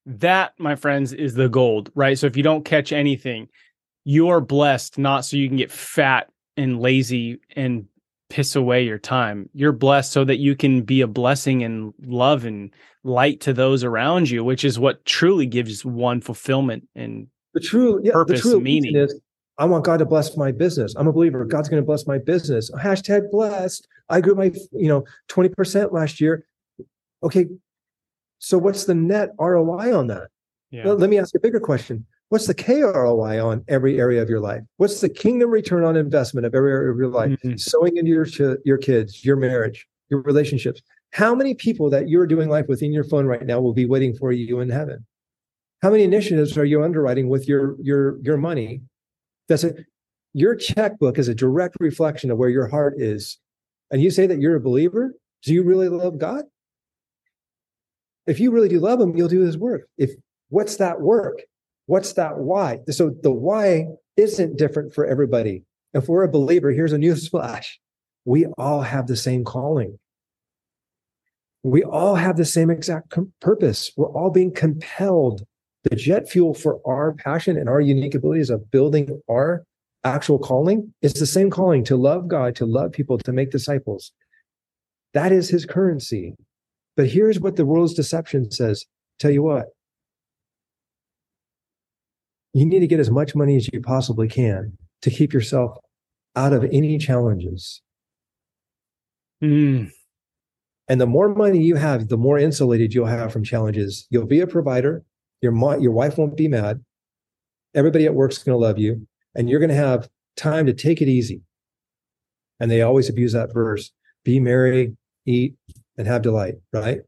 that, my friends, is the gold, right? So if you don't catch anything, you're blessed not so you can get fat and lazy and piss away your time. You're blessed so that you can be a blessing and love and light to those around you, which is what truly gives one fulfillment and The true, yeah, Purpose, the true meaning. is I want God to bless my business. I'm a believer. God's going to bless my business. Hashtag blessed. I grew my, you know, 20% last year. Okay. So what's the net ROI on that? yeah. Well, let me ask a bigger question. What's the KROI on every area of your life? What's the kingdom return on investment of every area of your life? Mhm. Sowing into your your kids, your marriage, your relationships. How many people that you're doing life with in your phone right now will be waiting for you in heaven? How many initiatives are you underwriting with your your your money? That's it. Your checkbook is a direct reflection of where your heart is. And you say that you're a believer? Do you really love God? If you really do love him, you'll do his work. If what's that work? What's that why? So the why isn't different for everybody. If we're a believer, here's a news flash. We all have the same calling. We all have the same exact com- purpose. We're all being compelled. The jet fuel for our passion and our unique abilities of building our actual calling is the same calling to love God, to love people, to make disciples. That is his currency. But here's what the world's deception says. Tell you what, you need to get as much money as you possibly can to keep yourself out of any challenges. Mm, And the more money you have, the more insulated you'll have from challenges. You'll be a provider. Your mo- your wife won't be mad. Everybody at work's going to love you, and you're going to have time to take it easy. And they always abuse that verse: "Be merry, eat, and have delight." Right?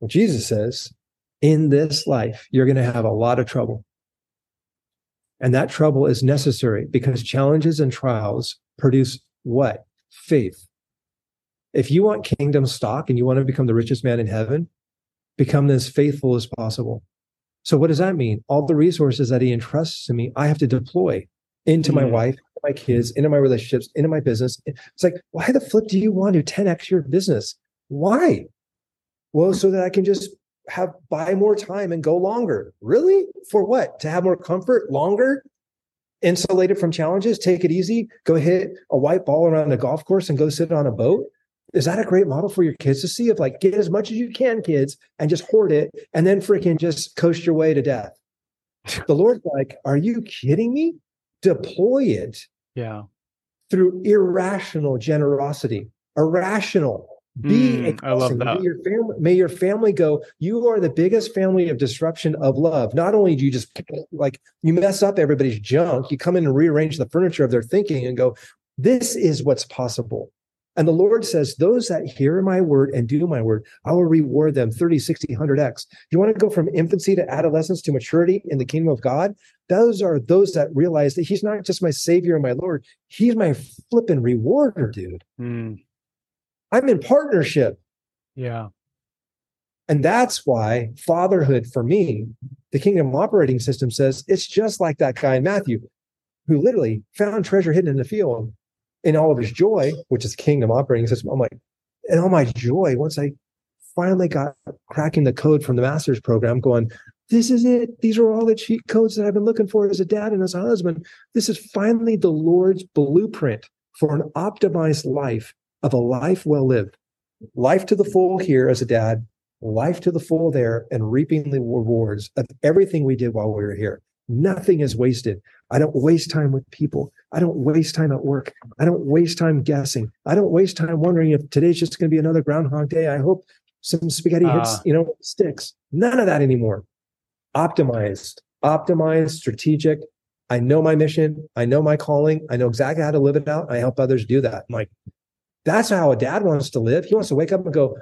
Well, Jesus says, in this life, you're going to have a lot of trouble, and that trouble is necessary because challenges and trials produce what? Faith. If you want kingdom stock and you want to become the richest man in heaven, become as faithful as possible. So, what does that mean? All the resources that he entrusts to me, I have to deploy into my Mm. wife, my kids, into my relationships, into my business. It's like, why the flip do you want to 10x your business? Why? Well, so that I can just have buy more time and go longer. Really? For what? To have more comfort longer? Insulated from challenges, take it easy, go hit a white ball around a golf course and go sit on a boat. Is that a great model for your kids to see? Of like, get as much as you can, kids, and just hoard it, and then freaking just coast your way to death. The Lord's like, are you kidding me? Deploy it yeah. through irrational generosity, irrational. Be Mm, I love that. May your family, may your family go. You are the biggest family of disruption of love. Not only do you just like you mess up everybody's junk, you come in and rearrange the furniture of their thinking and go, "This is what's possible." And the Lord says, Those that hear my word and do my word, I will reward them 30, 60, 100x. You want to go from infancy to adolescence to maturity in the kingdom of God? Those are those that realize that He's not just my Savior and my Lord, He's my flipping rewarder, dude. Mm, I'm in partnership. yeah. And that's why fatherhood for me, the kingdom operating system says it's just like that guy in Matthew who literally found treasure hidden in the field in all of his joy, which is kingdom operating system. I'm like, and all my joy, once I finally got cracking the code from the master's program, going, this is it. These are all the cheat codes that I've been looking for as a dad and as a husband. This is finally the Lord's blueprint for an optimized life of a life well lived. Life to the full here as a dad, life to the full there, and reaping the rewards of everything we did while we were here. Nothing is wasted. I don't waste time with people. I don't waste time at work. I don't waste time guessing. I don't waste time wondering if today's just going to be another Groundhog Day. I hope some spaghetti hits, Ah. you know, sticks. None of that anymore. Optimized, optimized, strategic. I know my mission. I know my calling. I know exactly how to live it out. I help others do that. I'm like, that's how a dad wants to live. He wants to wake up and go,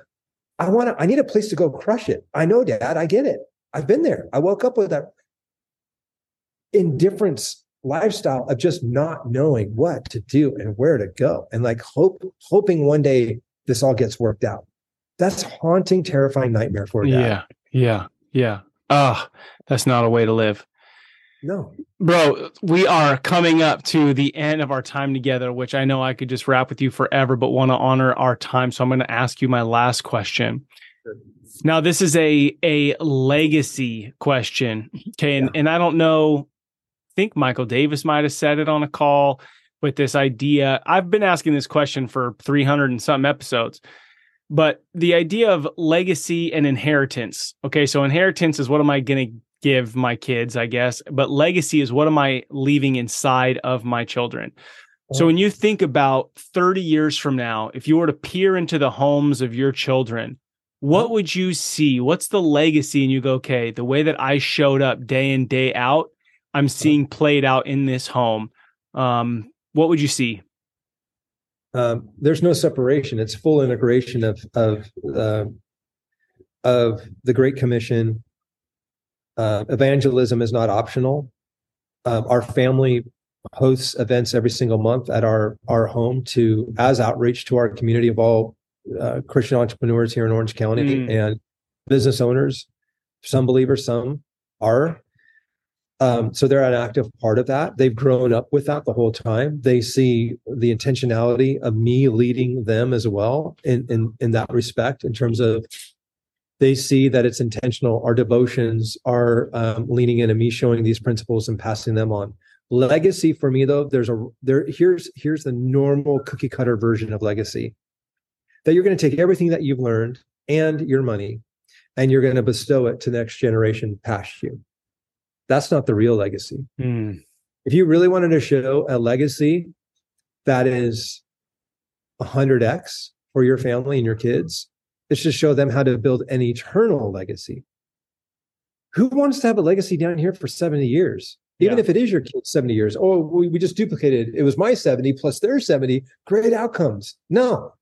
I want to, I need a place to go crush it. I know, dad. I get it. I've been there. I woke up with that indifference lifestyle of just not knowing what to do and where to go and like hope hoping one day this all gets worked out that's haunting terrifying nightmare for dad. Yeah. Yeah. Yeah. Ah, that's not a way to live. no Bro, we are coming up to the end of our time together, which I know I could just rap with you forever, but want to honor our time. So I'm going to ask you my last question. Sure. Now this is a a legacy question. Okay, and, yeah. and I don't know. Think Michael Davis might have said it on a call with this idea. I've been asking this question for 300 and some episodes. But the idea of legacy and inheritance. Okay, so inheritance is what am I going to give my kids, I guess, but legacy is what am I leaving inside of my children. So when you think about 30 years from now, if you were to peer into the homes of your children, what mm-hmm. would you see? What's the legacy? And you go, okay, the way that I showed up day in, day out, I'm seeing played out in this home. Um, what would you see? Um, there's no separation. It's full integration of of uh, of the Great Commission. Uh, evangelism is not optional. Um, our family hosts events every single month at our our home to as outreach to our community of all uh, Christian entrepreneurs here in Orange County mm. and business owners. Some believers, some are. Um, so they're an active part of that. They've grown up with that the whole time. They see the intentionality of me leading them as well in in, in that respect, in terms of they see that it's intentional. Our devotions are um, leaning in and me showing these principles and passing them on. Legacy for me though, there's a there here's here's the normal cookie cutter version of legacy that you're going to take everything that you've learned and your money and you're going to bestow it to the next generation past you. That's not the real legacy. Mm. If you really wanted to show a legacy that is 100x for your family and your kids, it's to show them how to build an eternal legacy. Who wants to have a legacy down here for 70 years? Even yeah. if it is your kid's 70 years, oh, we, we just duplicated. It was my 70 plus their 70. Great outcomes. No,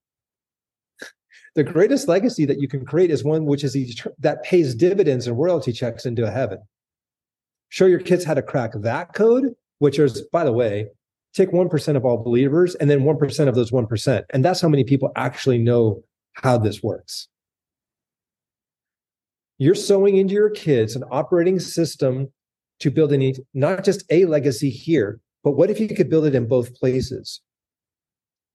the greatest legacy that you can create is one which is that pays dividends and royalty checks into a heaven. Show your kids how to crack that code, which is, by the way, take 1% of all believers and then 1% of those 1%. And that's how many people actually know how this works. You're sowing into your kids an operating system to build any, not just a legacy here, but what if you could build it in both places?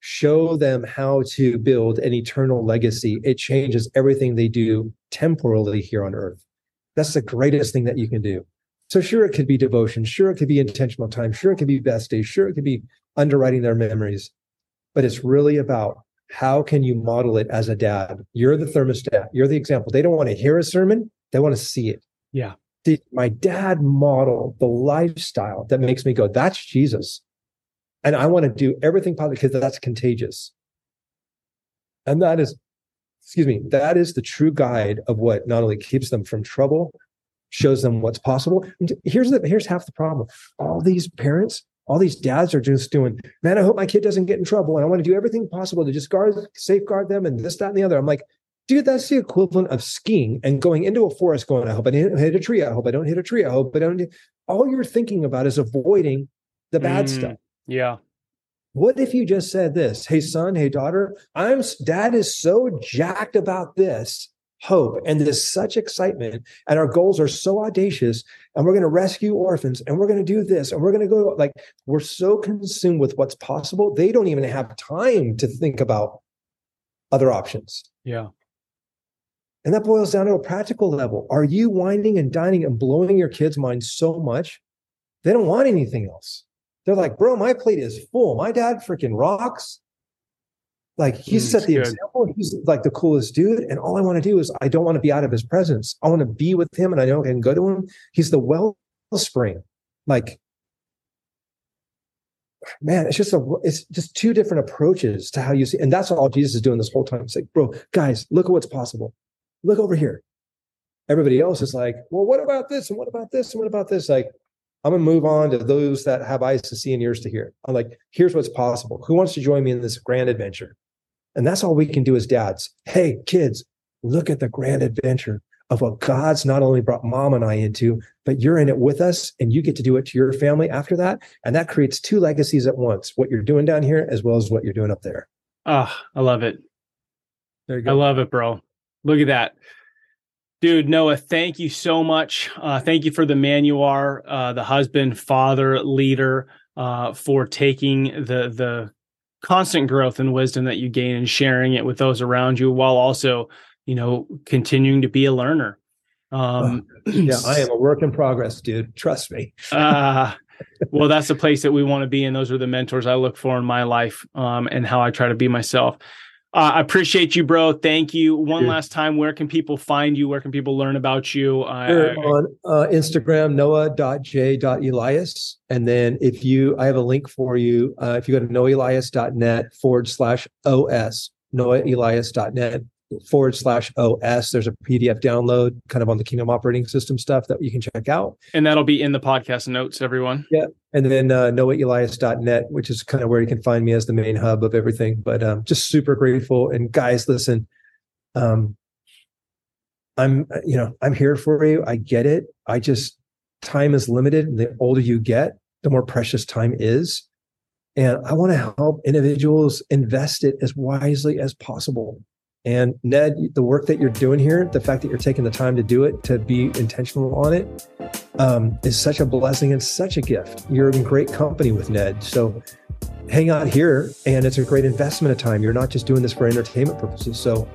show them how to build an eternal legacy, it changes everything they do temporally here on earth. That's the greatest thing that you can do. So, sure, it could be devotion. Sure, it could be intentional time. Sure, it could be best days. Sure, it could be underwriting their memories. But it's really about how can you model it as a dad? You're the thermostat. You're the example. They don't want to hear a sermon, they want to see it. Yeah. Did my dad model the lifestyle that makes me go, that's Jesus? And I want to do everything possible because that's contagious. And that is, excuse me, that is the true guide of what not only keeps them from trouble, shows them what's possible. And here's the here's half the problem. All these parents, all these dads are just doing, man, I hope my kid doesn't get in trouble. And I want to do everything possible to just guard, safeguard them and this, that, and the other. I'm like, dude, that's the equivalent of skiing and going into a forest going, I hope I didn't hit a tree. I hope I don't hit a tree. I hope I don't. All you're thinking about is avoiding the bad mm. stuff. Yeah. What if you just said this? Hey, son, hey, daughter, I'm dad is so jacked about this hope and there's such excitement and our goals are so audacious and we're going to rescue orphans and we're going to do this and we're going to go like we're so consumed with what's possible they don't even have time to think about other options yeah and that boils down to a practical level are you wining and dining and blowing your kids mind so much they don't want anything else they're like, bro, my plate is full. My dad freaking rocks. Like he mm, set the good. example. He's like the coolest dude. And all I want to do is I don't want to be out of his presence. I want to be with him and I know I can go to him. He's the wellspring. Like, man, it's just a it's just two different approaches to how you see. And that's all Jesus is doing this whole time. It's like, bro, guys, look at what's possible. Look over here. Everybody else is like, well, what about this? And what about this? And what about this? Like, I'm going to move on to those that have eyes to see and ears to hear. I'm like, here's what's possible. Who wants to join me in this grand adventure? And that's all we can do as dads. Hey, kids, look at the grand adventure of what God's not only brought mom and I into, but you're in it with us and you get to do it to your family after that. And that creates two legacies at once what you're doing down here as well as what you're doing up there. Oh, I love it. There you go. I love it, bro. Look at that. Dude, Noah, thank you so much. Uh, thank you for the man you are, uh, the husband, father, leader, uh, for taking the the constant growth and wisdom that you gain and sharing it with those around you, while also you know, continuing to be a learner. Um, yeah, I am a work in progress, dude. Trust me. uh, well, that's the place that we want to be. And those are the mentors I look for in my life um, and how I try to be myself. Uh, I appreciate you, bro. Thank you. One last time, where can people find you? Where can people learn about you? Uh, on uh, Instagram, noah.j.elias. And then if you, I have a link for you. Uh, if you go to noahelias.net forward slash OS, noahelias.net forward slash OS. There's a PDF download kind of on the Kingdom operating system stuff that you can check out. And that'll be in the podcast notes, everyone. Yeah. And then uh, noahelias.net, which is kind of where you can find me as the main hub of everything. But um, just super grateful. And guys, listen, um, I'm, you know, I'm here for you. I get it. I just, time is limited. And the older you get, the more precious time is. And I want to help individuals invest it as wisely as possible. And Ned, the work that you're doing here, the fact that you're taking the time to do it, to be intentional on it, um, is such a blessing and such a gift. You're in great company with Ned. So hang out here, and it's a great investment of time. You're not just doing this for entertainment purposes. So,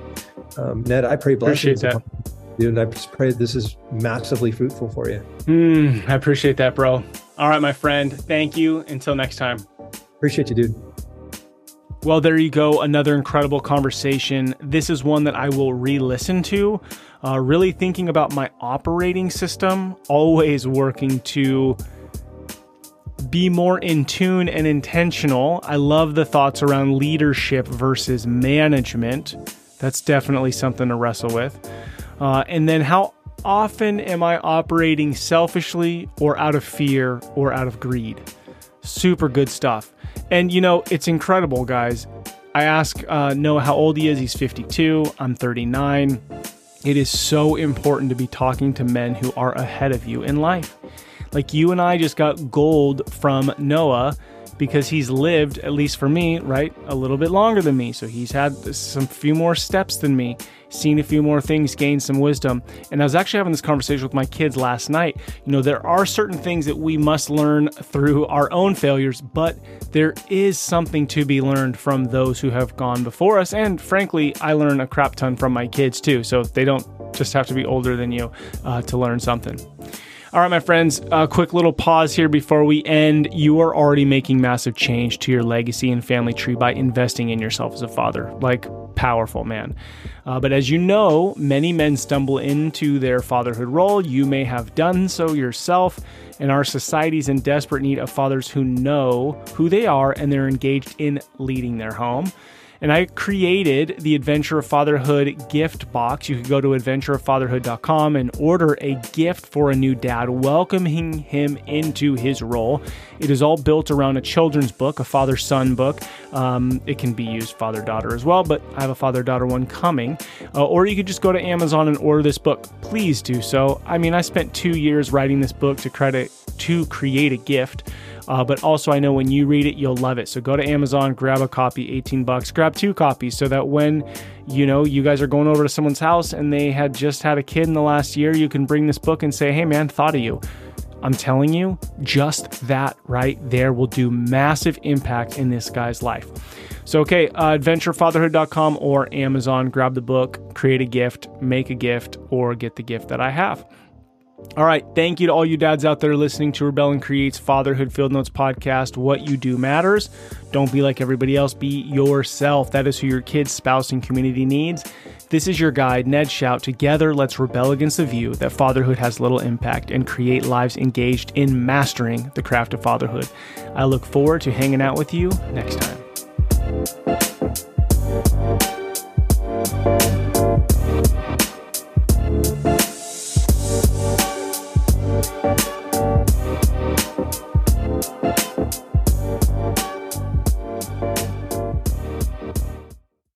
um, Ned, I pray blessings. Appreciate that. Dude, and I just pray this is massively fruitful for you. Mm, I appreciate that, bro. All right, my friend. Thank you. Until next time. Appreciate you, dude. Well, there you go. Another incredible conversation. This is one that I will re listen to. Uh, really thinking about my operating system, always working to be more in tune and intentional. I love the thoughts around leadership versus management. That's definitely something to wrestle with. Uh, and then how often am I operating selfishly or out of fear or out of greed? Super good stuff. And you know, it's incredible, guys. I ask uh, Noah how old he is. He's 52. I'm 39. It is so important to be talking to men who are ahead of you in life. Like you and I just got gold from Noah because he's lived, at least for me, right, a little bit longer than me. So he's had some few more steps than me seen a few more things, gained some wisdom. And I was actually having this conversation with my kids last night. You know, there are certain things that we must learn through our own failures, but there is something to be learned from those who have gone before us. And frankly, I learn a crap ton from my kids too. So they don't just have to be older than you uh, to learn something. All right, my friends, a quick little pause here before we end. You are already making massive change to your legacy and family tree by investing in yourself as a father. Like, powerful, man. Uh, but as you know, many men stumble into their fatherhood role. You may have done so yourself. And our society is in desperate need of fathers who know who they are and they're engaged in leading their home and I created the Adventure of Fatherhood gift box. You can go to adventureoffatherhood.com and order a gift for a new dad, welcoming him into his role. It is all built around a children's book, a father son book. Um, it can be used father daughter as well, but I have a father daughter one coming. Uh, or you could just go to Amazon and order this book. Please do so. I mean, I spent two years writing this book to credit to create a gift. Uh, but also, I know when you read it, you'll love it. So go to Amazon, grab a copy, 18 bucks, grab two copies so that when you know you guys are going over to someone's house and they had just had a kid in the last year, you can bring this book and say, hey, man, thought of you. I'm telling you, just that right there will do massive impact in this guy's life. So, okay, uh, adventurefatherhood.com or Amazon, grab the book, create a gift, make a gift, or get the gift that I have. All right. Thank you to all you dads out there listening to Rebel and Creates Fatherhood Field Notes podcast. What you do matters. Don't be like everybody else. Be yourself. That is who your kids, spouse, and community needs. This is your guide, Ned Shout. Together, let's rebel against the view that fatherhood has little impact and create lives engaged in mastering the craft of fatherhood. I look forward to hanging out with you next time.